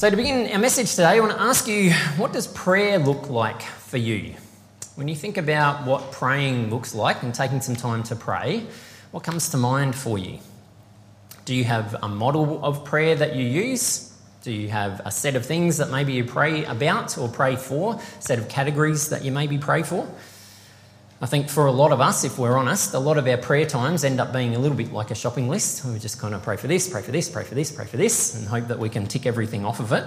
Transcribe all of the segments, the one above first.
So, to begin our message today, I want to ask you what does prayer look like for you? When you think about what praying looks like and taking some time to pray, what comes to mind for you? Do you have a model of prayer that you use? Do you have a set of things that maybe you pray about or pray for, a set of categories that you maybe pray for? I think for a lot of us, if we're honest, a lot of our prayer times end up being a little bit like a shopping list. We just kind of pray for this, pray for this, pray for this, pray for this, and hope that we can tick everything off of it.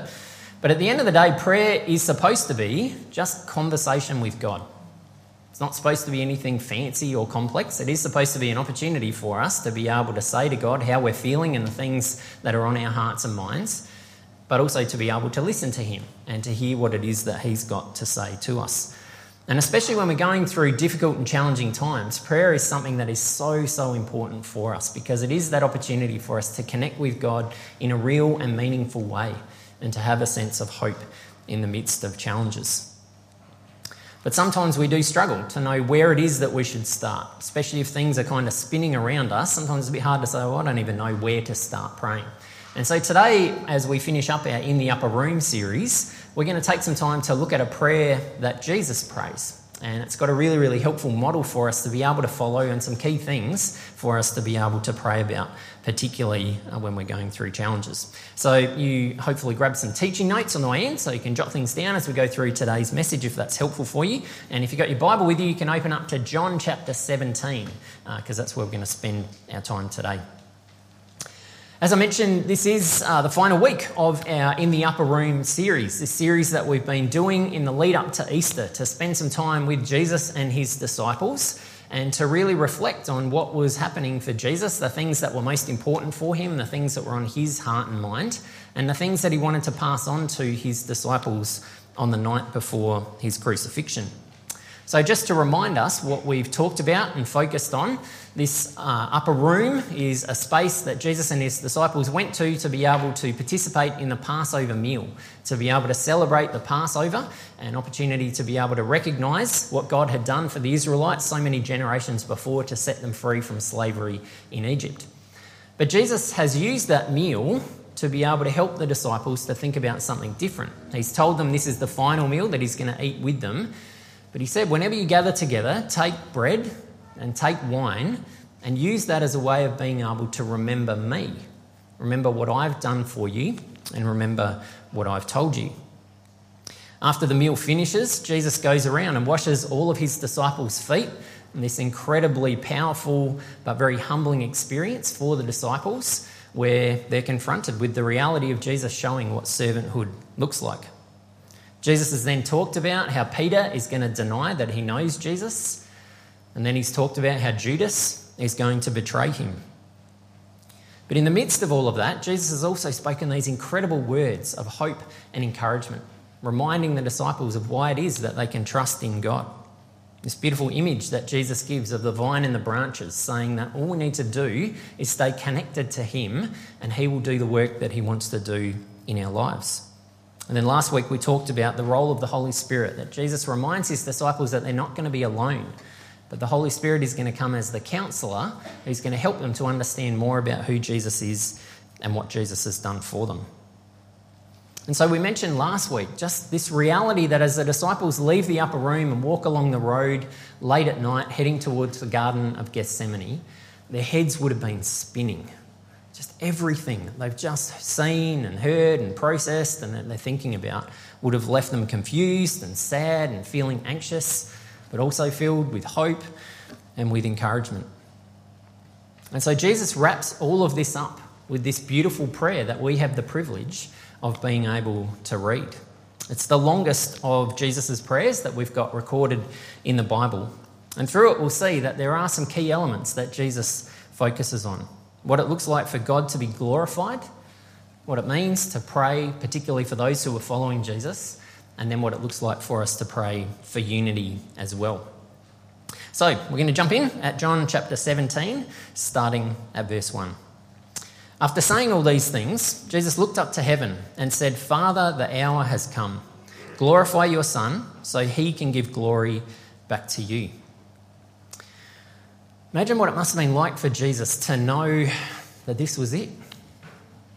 But at the end of the day, prayer is supposed to be just conversation with God. It's not supposed to be anything fancy or complex. It is supposed to be an opportunity for us to be able to say to God how we're feeling and the things that are on our hearts and minds, but also to be able to listen to Him and to hear what it is that He's got to say to us. And especially when we're going through difficult and challenging times, prayer is something that is so, so important for us because it is that opportunity for us to connect with God in a real and meaningful way and to have a sense of hope in the midst of challenges. But sometimes we do struggle to know where it is that we should start, especially if things are kind of spinning around us. Sometimes it's a bit hard to say, well, I don't even know where to start praying. And so today, as we finish up our In the Upper Room series, we're going to take some time to look at a prayer that Jesus prays. And it's got a really, really helpful model for us to be able to follow and some key things for us to be able to pray about, particularly uh, when we're going through challenges. So, you hopefully grab some teaching notes on the way in so you can jot things down as we go through today's message if that's helpful for you. And if you've got your Bible with you, you can open up to John chapter 17 because uh, that's where we're going to spend our time today. As I mentioned, this is uh, the final week of our In the Upper Room series, this series that we've been doing in the lead up to Easter to spend some time with Jesus and his disciples and to really reflect on what was happening for Jesus, the things that were most important for him, the things that were on his heart and mind, and the things that he wanted to pass on to his disciples on the night before his crucifixion. So, just to remind us what we've talked about and focused on, this uh, upper room is a space that Jesus and his disciples went to to be able to participate in the Passover meal, to be able to celebrate the Passover, an opportunity to be able to recognize what God had done for the Israelites so many generations before to set them free from slavery in Egypt. But Jesus has used that meal to be able to help the disciples to think about something different. He's told them this is the final meal that he's going to eat with them but he said, whenever you gather together, take bread and take wine and use that as a way of being able to remember me. Remember what I've done for you and remember what I've told you. After the meal finishes, Jesus goes around and washes all of his disciples' feet. And this incredibly powerful but very humbling experience for the disciples where they're confronted with the reality of Jesus showing what servanthood looks like. Jesus has then talked about how Peter is going to deny that he knows Jesus. And then he's talked about how Judas is going to betray him. But in the midst of all of that, Jesus has also spoken these incredible words of hope and encouragement, reminding the disciples of why it is that they can trust in God. This beautiful image that Jesus gives of the vine and the branches, saying that all we need to do is stay connected to Him and He will do the work that He wants to do in our lives. And then last week we talked about the role of the Holy Spirit, that Jesus reminds his disciples that they're not going to be alone, but the Holy Spirit is going to come as the counselor who's going to help them to understand more about who Jesus is and what Jesus has done for them. And so we mentioned last week just this reality that as the disciples leave the upper room and walk along the road late at night heading towards the Garden of Gethsemane, their heads would have been spinning just everything they've just seen and heard and processed and that they're thinking about would have left them confused and sad and feeling anxious, but also filled with hope and with encouragement. And so Jesus wraps all of this up with this beautiful prayer that we have the privilege of being able to read. It's the longest of Jesus' prayers that we've got recorded in the Bible. And through it, we'll see that there are some key elements that Jesus focuses on what it looks like for God to be glorified, what it means to pray, particularly for those who are following Jesus, and then what it looks like for us to pray for unity as well. So, we're going to jump in at John chapter 17, starting at verse 1. After saying all these things, Jesus looked up to heaven and said, Father, the hour has come. Glorify your Son, so he can give glory back to you. Imagine what it must have been like for Jesus to know that this was it.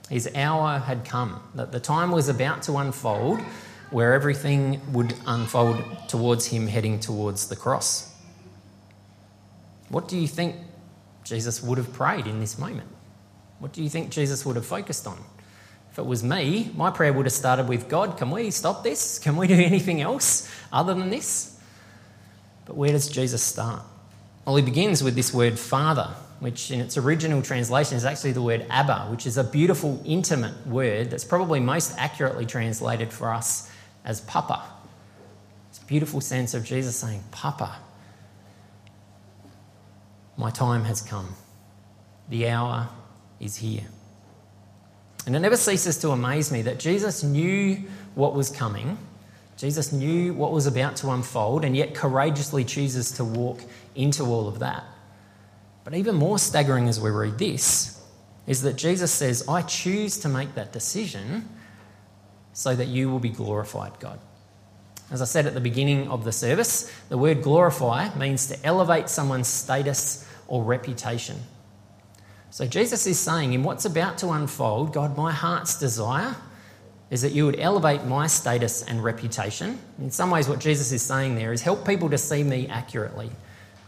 His hour had come, that the time was about to unfold where everything would unfold towards him heading towards the cross. What do you think Jesus would have prayed in this moment? What do you think Jesus would have focused on? If it was me, my prayer would have started with God, can we stop this? Can we do anything else other than this? But where does Jesus start? Well, he begins with this word Father, which in its original translation is actually the word Abba, which is a beautiful, intimate word that's probably most accurately translated for us as Papa. It's a beautiful sense of Jesus saying, Papa, my time has come. The hour is here. And it never ceases to amaze me that Jesus knew what was coming. Jesus knew what was about to unfold and yet courageously chooses to walk into all of that. But even more staggering as we read this is that Jesus says, I choose to make that decision so that you will be glorified, God. As I said at the beginning of the service, the word glorify means to elevate someone's status or reputation. So Jesus is saying, in what's about to unfold, God, my heart's desire is that you would elevate my status and reputation. In some ways, what Jesus is saying there is help people to see me accurately.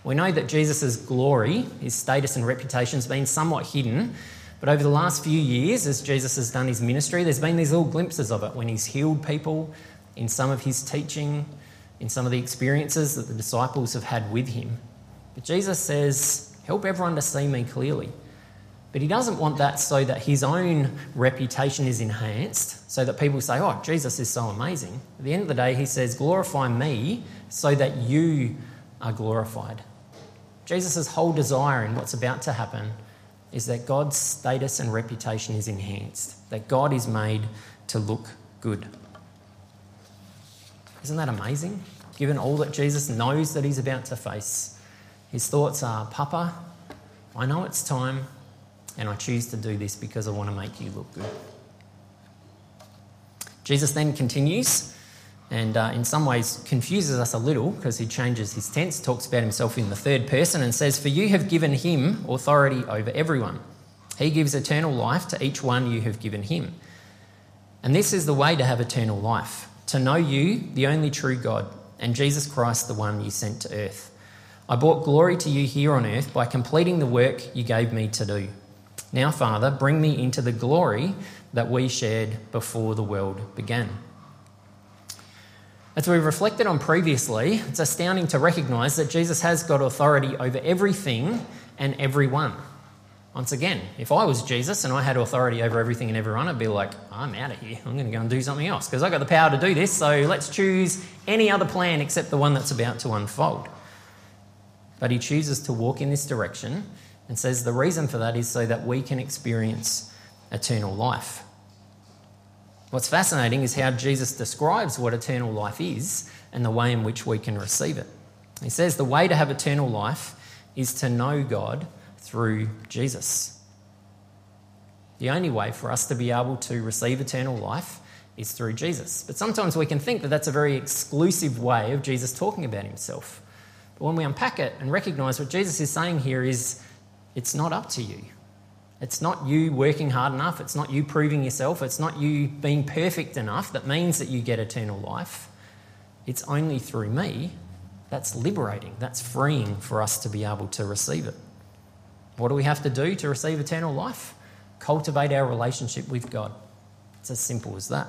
We know that Jesus' glory, his status and reputation, has been somewhat hidden but over the last few years, as Jesus has done his ministry, there's been these little glimpses of it when he's healed people, in some of his teaching, in some of the experiences that the disciples have had with him. But Jesus says, Help everyone to see me clearly. But he doesn't want that so that his own reputation is enhanced, so that people say, Oh, Jesus is so amazing. At the end of the day, he says, Glorify me so that you are glorified. Jesus' whole desire in what's about to happen is that God's status and reputation is enhanced, that God is made to look good. Isn't that amazing? Given all that Jesus knows that he's about to face, his thoughts are Papa, I know it's time, and I choose to do this because I want to make you look good. Jesus then continues and uh, in some ways confuses us a little because he changes his tense, talks about himself in the third person, and says, For you have given him authority over everyone. He gives eternal life to each one you have given him. And this is the way to have eternal life to know you, the only true God, and Jesus Christ, the one you sent to earth. I brought glory to you here on earth by completing the work you gave me to do. Now, Father, bring me into the glory that we shared before the world began. As we've reflected on previously, it's astounding to recognise that Jesus has got authority over everything and everyone. Once again, if I was Jesus and I had authority over everything and everyone, I'd be like, I'm out of here. I'm going to go and do something else because I've got the power to do this, so let's choose any other plan except the one that's about to unfold. But he chooses to walk in this direction and says the reason for that is so that we can experience eternal life. What's fascinating is how Jesus describes what eternal life is and the way in which we can receive it. He says the way to have eternal life is to know God through Jesus. The only way for us to be able to receive eternal life is through Jesus. But sometimes we can think that that's a very exclusive way of Jesus talking about himself. But when we unpack it and recognize what Jesus is saying here is it's not up to you. It's not you working hard enough. It's not you proving yourself. It's not you being perfect enough that means that you get eternal life. It's only through me. That's liberating. That's freeing for us to be able to receive it. What do we have to do to receive eternal life? Cultivate our relationship with God. It's as simple as that.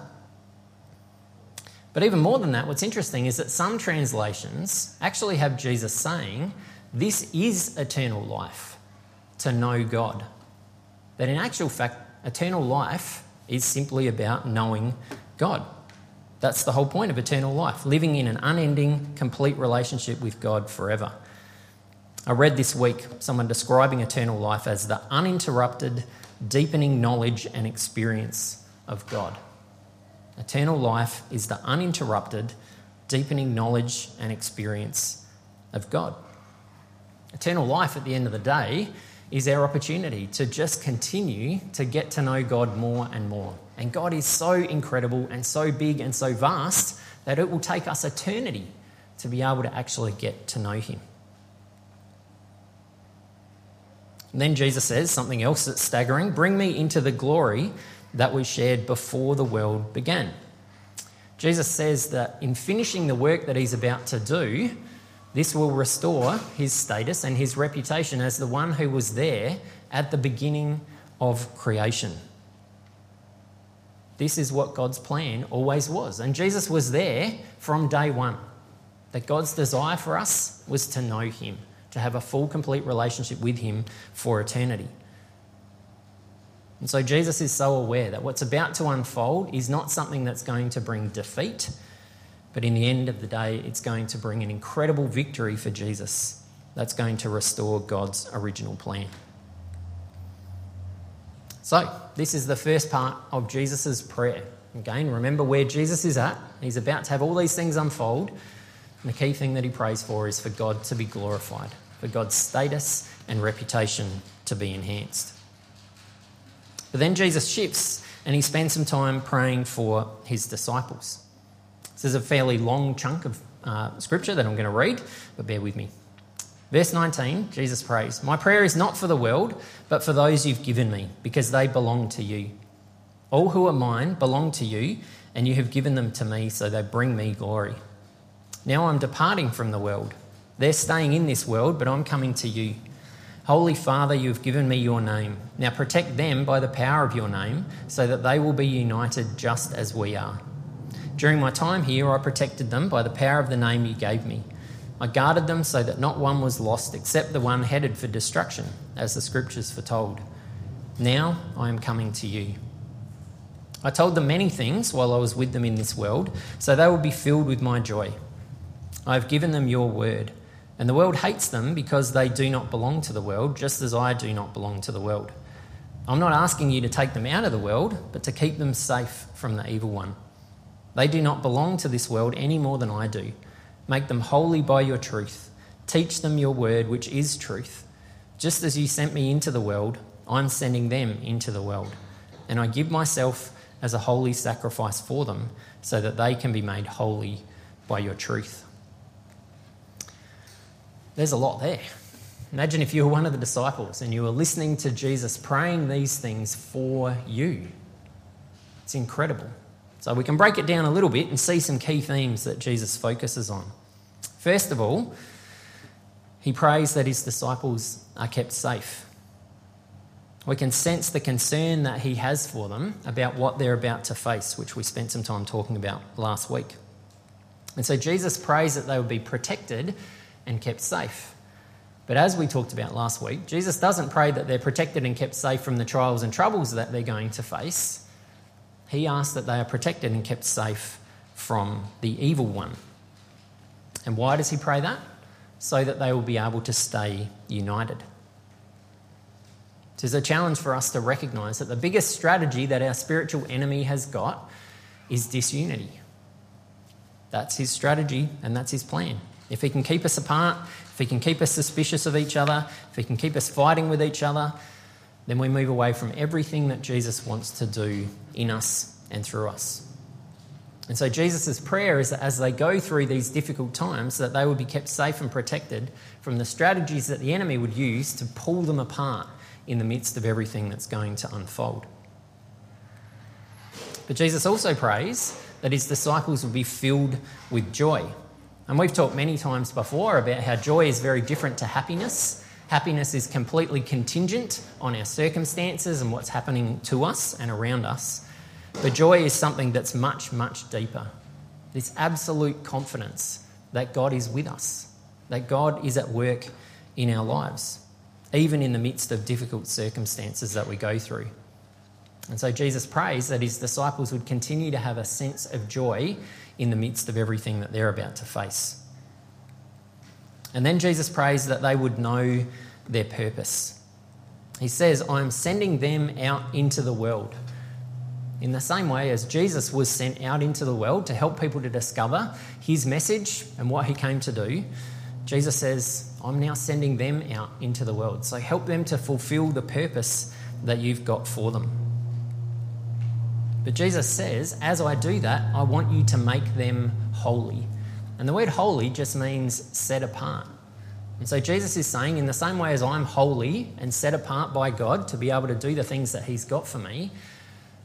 But even more than that, what's interesting is that some translations actually have Jesus saying, This is eternal life, to know God that in actual fact, eternal life is simply about knowing God. That's the whole point of eternal life, living in an unending, complete relationship with God forever. I read this week someone describing eternal life as the uninterrupted, deepening knowledge and experience of God. Eternal life is the uninterrupted, deepening knowledge and experience of God. Eternal life, at the end of the day, is our opportunity to just continue to get to know God more and more. And God is so incredible and so big and so vast that it will take us eternity to be able to actually get to know Him. And then Jesus says something else that's staggering Bring me into the glory that was shared before the world began. Jesus says that in finishing the work that he's about to do, this will restore his status and his reputation as the one who was there at the beginning of creation. This is what God's plan always was. And Jesus was there from day one. That God's desire for us was to know Him, to have a full, complete relationship with Him for eternity. And so Jesus is so aware that what's about to unfold is not something that's going to bring defeat, but in the end of the day, it's going to bring an incredible victory for Jesus that's going to restore God's original plan. So, this is the first part of Jesus' prayer. Again, remember where Jesus is at. He's about to have all these things unfold. And the key thing that he prays for is for God to be glorified, for God's status and reputation to be enhanced. But then Jesus shifts and he spends some time praying for his disciples. This is a fairly long chunk of uh, scripture that I'm going to read, but bear with me. Verse 19, Jesus prays, My prayer is not for the world, but for those you've given me, because they belong to you. All who are mine belong to you, and you have given them to me, so they bring me glory. Now I'm departing from the world. They're staying in this world, but I'm coming to you. Holy Father, you have given me your name. Now protect them by the power of your name, so that they will be united just as we are. During my time here, I protected them by the power of the name you gave me. I guarded them so that not one was lost except the one headed for destruction, as the scriptures foretold. Now I am coming to you. I told them many things while I was with them in this world, so they will be filled with my joy. I have given them your word, and the world hates them because they do not belong to the world, just as I do not belong to the world. I'm not asking you to take them out of the world, but to keep them safe from the evil one. They do not belong to this world any more than I do. Make them holy by your truth. Teach them your word, which is truth. Just as you sent me into the world, I'm sending them into the world. And I give myself as a holy sacrifice for them, so that they can be made holy by your truth. There's a lot there. Imagine if you were one of the disciples and you were listening to Jesus praying these things for you. It's incredible. So we can break it down a little bit and see some key themes that Jesus focuses on. First of all, he prays that his disciples are kept safe. We can sense the concern that he has for them about what they're about to face, which we spent some time talking about last week. And so Jesus prays that they will be protected and kept safe. But as we talked about last week, Jesus doesn't pray that they're protected and kept safe from the trials and troubles that they're going to face. He asks that they are protected and kept safe from the evil one. And why does he pray that? So that they will be able to stay united. It is a challenge for us to recognize that the biggest strategy that our spiritual enemy has got is disunity. That's his strategy and that's his plan. If he can keep us apart, if he can keep us suspicious of each other, if he can keep us fighting with each other, then we move away from everything that Jesus wants to do in us and through us. And so Jesus' prayer is that as they go through these difficult times, that they would be kept safe and protected from the strategies that the enemy would use to pull them apart in the midst of everything that's going to unfold. But Jesus also prays that his disciples will be filled with joy. And we've talked many times before about how joy is very different to happiness. Happiness is completely contingent on our circumstances and what's happening to us and around us. But joy is something that's much, much deeper. This absolute confidence that God is with us, that God is at work in our lives, even in the midst of difficult circumstances that we go through. And so Jesus prays that his disciples would continue to have a sense of joy in the midst of everything that they're about to face. And then Jesus prays that they would know their purpose. He says, I'm sending them out into the world in the same way as Jesus was sent out into the world to help people to discover his message and what he came to do, Jesus says, I'm now sending them out into the world. So help them to fulfill the purpose that you've got for them. But Jesus says, as I do that, I want you to make them holy. And the word holy just means set apart. And so Jesus is saying, in the same way as I'm holy and set apart by God to be able to do the things that He's got for me,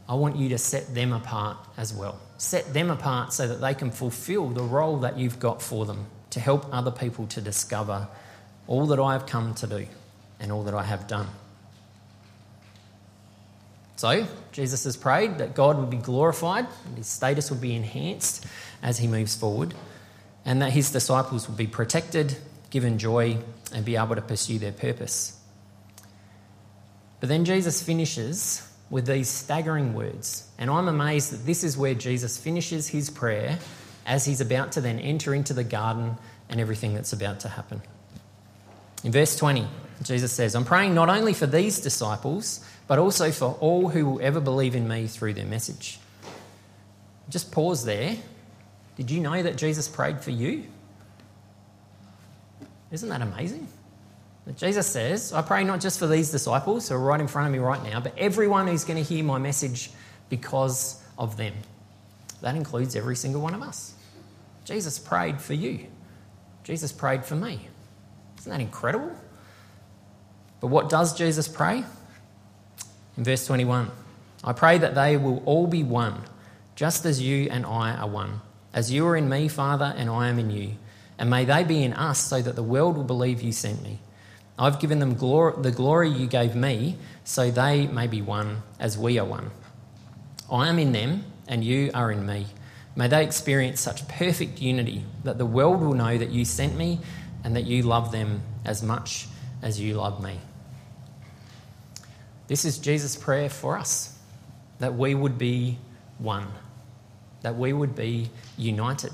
I want you to set them apart as well. Set them apart so that they can fulfill the role that you've got for them to help other people to discover all that I have come to do and all that I have done. So, Jesus has prayed that God would be glorified, and his status would be enhanced as he moves forward, and that his disciples would be protected, given joy, and be able to pursue their purpose. But then Jesus finishes with these staggering words, and I'm amazed that this is where Jesus finishes his prayer as he's about to then enter into the garden and everything that's about to happen. In verse 20, Jesus says, I'm praying not only for these disciples, but also for all who will ever believe in me through their message. Just pause there. Did you know that Jesus prayed for you? Isn't that amazing? That Jesus says, I pray not just for these disciples who are right in front of me right now, but everyone who's going to hear my message because of them. That includes every single one of us. Jesus prayed for you. Jesus prayed for me. Isn't that incredible? But what does Jesus pray? In verse 21, I pray that they will all be one, just as you and I are one. As you are in me, Father, and I am in you. And may they be in us, so that the world will believe you sent me. I've given them glory, the glory you gave me, so they may be one, as we are one. I am in them, and you are in me. May they experience such perfect unity that the world will know that you sent me and that you love them as much as you love me. This is Jesus' prayer for us that we would be one, that we would be united.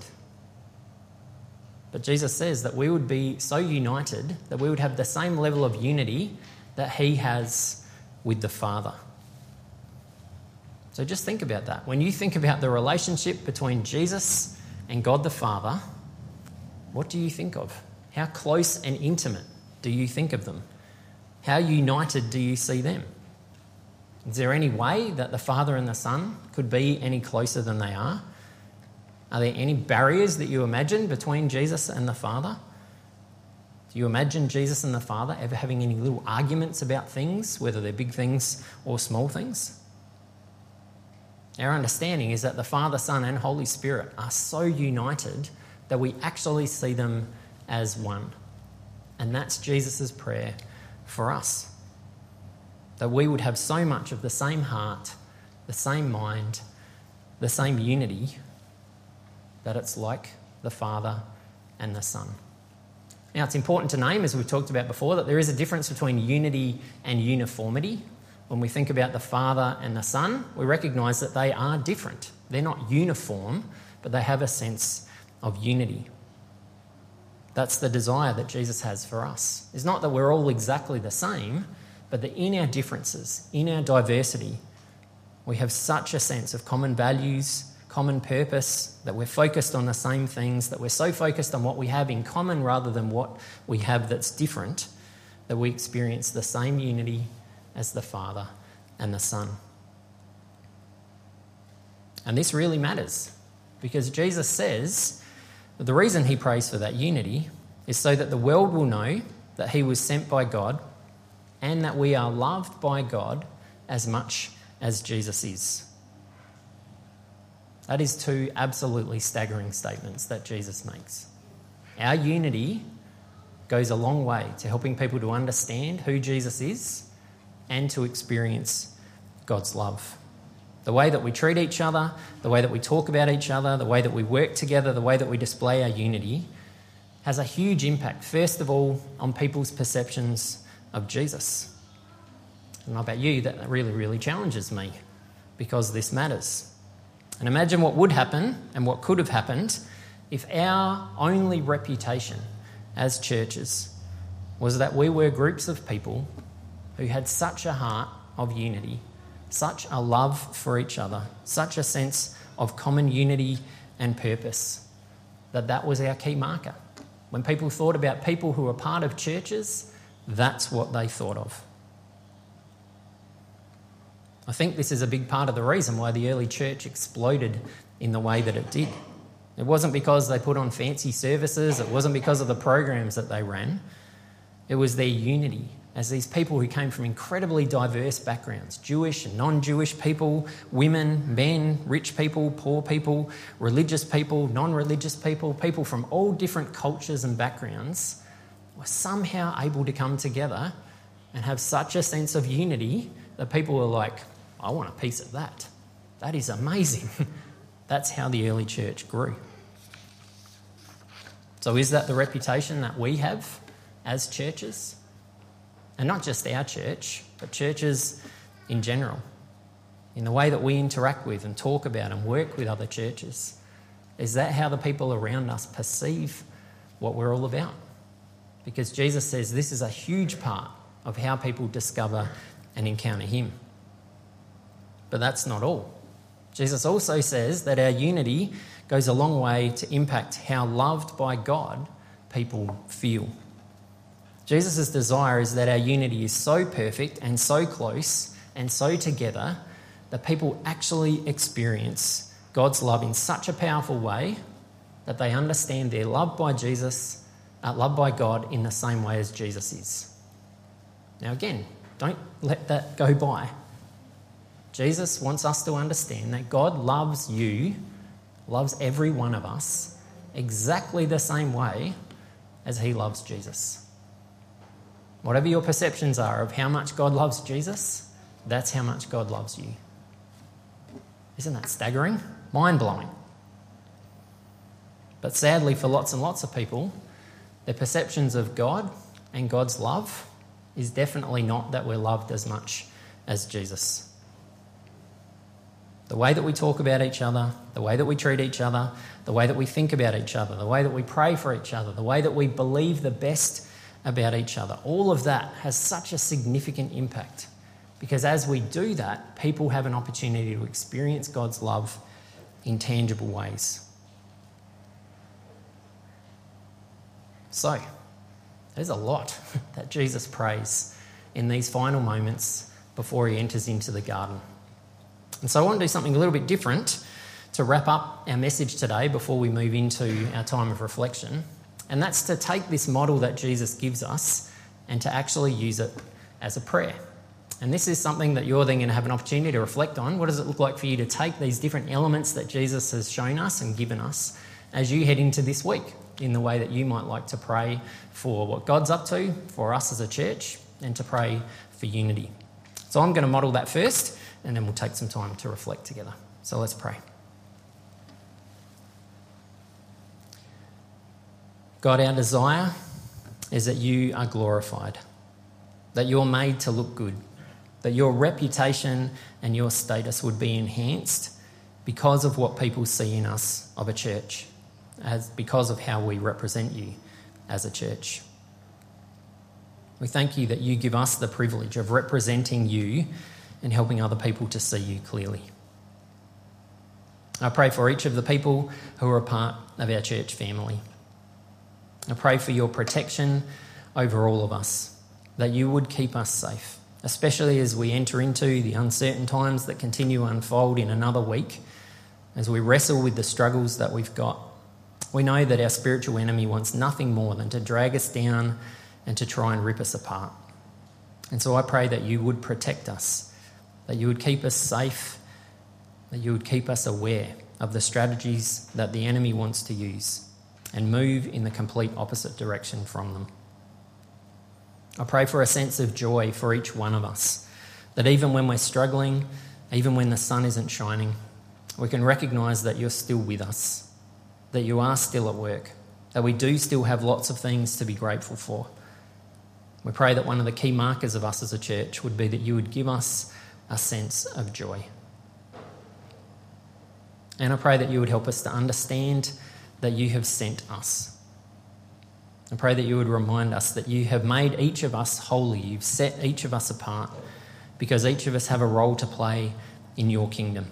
But Jesus says that we would be so united that we would have the same level of unity that He has with the Father. So just think about that. When you think about the relationship between Jesus and God the Father, what do you think of? How close and intimate do you think of them? How united do you see them? Is there any way that the Father and the Son could be any closer than they are? Are there any barriers that you imagine between Jesus and the Father? Do you imagine Jesus and the Father ever having any little arguments about things, whether they're big things or small things? Our understanding is that the Father, Son, and Holy Spirit are so united that we actually see them as one. And that's Jesus' prayer for us that we would have so much of the same heart, the same mind, the same unity, that it's like the Father and the Son. Now, it's important to name, as we've talked about before, that there is a difference between unity and uniformity. When we think about the Father and the Son, we recognise that they are different. They're not uniform, but they have a sense of unity. That's the desire that Jesus has for us. It's not that we're all exactly the same, but that in our differences, in our diversity, we have such a sense of common values, common purpose, that we're focused on the same things, that we're so focused on what we have in common rather than what we have that's different, that we experience the same unity as the Father and the Son. And this really matters because Jesus says that the reason he prays for that unity is so that the world will know that he was sent by God and that we are loved by God as much as Jesus is. That is two absolutely staggering statements that Jesus makes. Our unity goes a long way to helping people to understand who Jesus is and to experience God's love. The way that we treat each other, the way that we talk about each other, the way that we work together, the way that we display our unity has a huge impact, first of all, on people's perceptions of Jesus. And I about you, that really, really challenges me because this matters. And imagine what would happen and what could have happened if our only reputation as churches was that we were groups of people who had such a heart of unity, such a love for each other, such a sense of common unity and purpose, that that was our key marker. When people thought about people who were part of churches, that's what they thought of. I think this is a big part of the reason why the early church exploded in the way that it did. It wasn't because they put on fancy services, it wasn't because of the programs that they ran. It was their unity as these people who came from incredibly diverse backgrounds Jewish and non Jewish people, women, men, rich people, poor people, religious people, non religious people, people from all different cultures and backgrounds were somehow able to come together and have such a sense of unity that people were like, I want a piece of that. That is amazing. That's how the early church grew. So, is that the reputation that we have as churches? And not just our church, but churches in general, in the way that we interact with and talk about and work with other churches. Is that how the people around us perceive what we're all about? Because Jesus says this is a huge part of how people discover and encounter Him. But that's not all. Jesus also says that our unity goes a long way to impact how loved by God people feel. Jesus' desire is that our unity is so perfect and so close and so together that people actually experience God's love in such a powerful way that they understand they're loved by Jesus, uh, loved by God in the same way as Jesus is. Now, again, don't let that go by. Jesus wants us to understand that God loves you, loves every one of us, exactly the same way as he loves Jesus. Whatever your perceptions are of how much God loves Jesus, that's how much God loves you. Isn't that staggering? Mind blowing. But sadly, for lots and lots of people, their perceptions of God and God's love is definitely not that we're loved as much as Jesus. The way that we talk about each other, the way that we treat each other, the way that we think about each other, the way that we pray for each other, the way that we believe the best about each other. All of that has such a significant impact because as we do that, people have an opportunity to experience God's love in tangible ways. So, there's a lot that Jesus prays in these final moments before he enters into the garden. And so, I want to do something a little bit different to wrap up our message today before we move into our time of reflection. And that's to take this model that Jesus gives us and to actually use it as a prayer. And this is something that you're then going to have an opportunity to reflect on. What does it look like for you to take these different elements that Jesus has shown us and given us as you head into this week in the way that you might like to pray for what God's up to, for us as a church, and to pray for unity? So I'm going to model that first, and then we'll take some time to reflect together. So let's pray. God, our desire is that you are glorified, that you're made to look good, that your reputation and your status would be enhanced because of what people see in us of a church, as because of how we represent you as a church. We thank you that you give us the privilege of representing you and helping other people to see you clearly. I pray for each of the people who are a part of our church family. I pray for your protection over all of us, that you would keep us safe, especially as we enter into the uncertain times that continue to unfold in another week, as we wrestle with the struggles that we've got. We know that our spiritual enemy wants nothing more than to drag us down and to try and rip us apart. And so I pray that you would protect us, that you would keep us safe, that you would keep us aware of the strategies that the enemy wants to use and move in the complete opposite direction from them. I pray for a sense of joy for each one of us, that even when we're struggling, even when the sun isn't shining, we can recognise that you're still with us, that you are still at work, that we do still have lots of things to be grateful for. We pray that one of the key markers of us as a church would be that you would give us a sense of joy. And I pray that you would help us to understand that you have sent us. I pray that you would remind us that you have made each of us holy. You've set each of us apart because each of us have a role to play in your kingdom,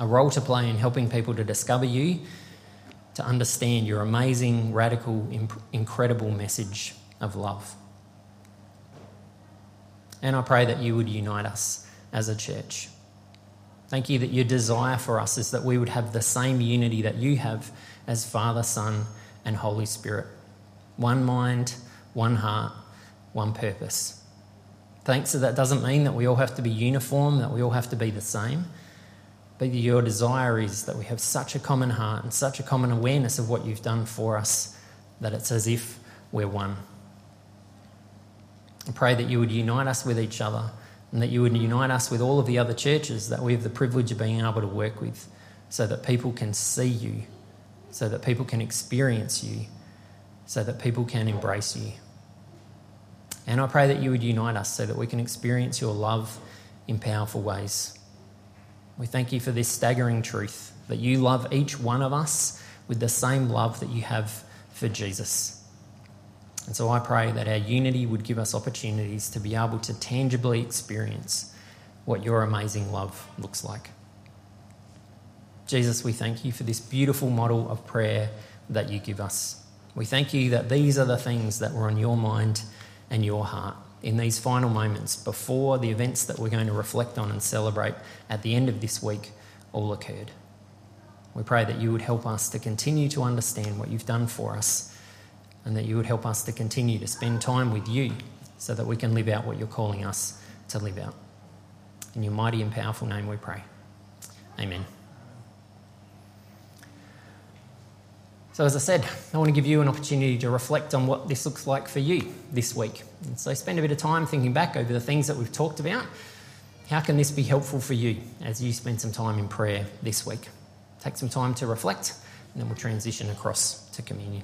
a role to play in helping people to discover you, to understand your amazing, radical, incredible message of love. And I pray that you would unite us as a church. Thank you that your desire for us is that we would have the same unity that you have as Father, Son, and Holy Spirit. One mind, one heart, one purpose. Thanks that that doesn't mean that we all have to be uniform, that we all have to be the same. But your desire is that we have such a common heart and such a common awareness of what you've done for us that it's as if we're one. I pray that you would unite us with each other and that you would unite us with all of the other churches that we have the privilege of being able to work with so that people can see you, so that people can experience you, so that people can embrace you. And I pray that you would unite us so that we can experience your love in powerful ways. We thank you for this staggering truth that you love each one of us with the same love that you have for Jesus. And so I pray that our unity would give us opportunities to be able to tangibly experience what your amazing love looks like. Jesus, we thank you for this beautiful model of prayer that you give us. We thank you that these are the things that were on your mind and your heart in these final moments before the events that we're going to reflect on and celebrate at the end of this week all occurred. We pray that you would help us to continue to understand what you've done for us and that you would help us to continue to spend time with you so that we can live out what you're calling us to live out. In your mighty and powerful name we pray. Amen. So, as I said, I want to give you an opportunity to reflect on what this looks like for you this week. And so, spend a bit of time thinking back over the things that we've talked about. How can this be helpful for you as you spend some time in prayer this week? Take some time to reflect, and then we'll transition across to communion.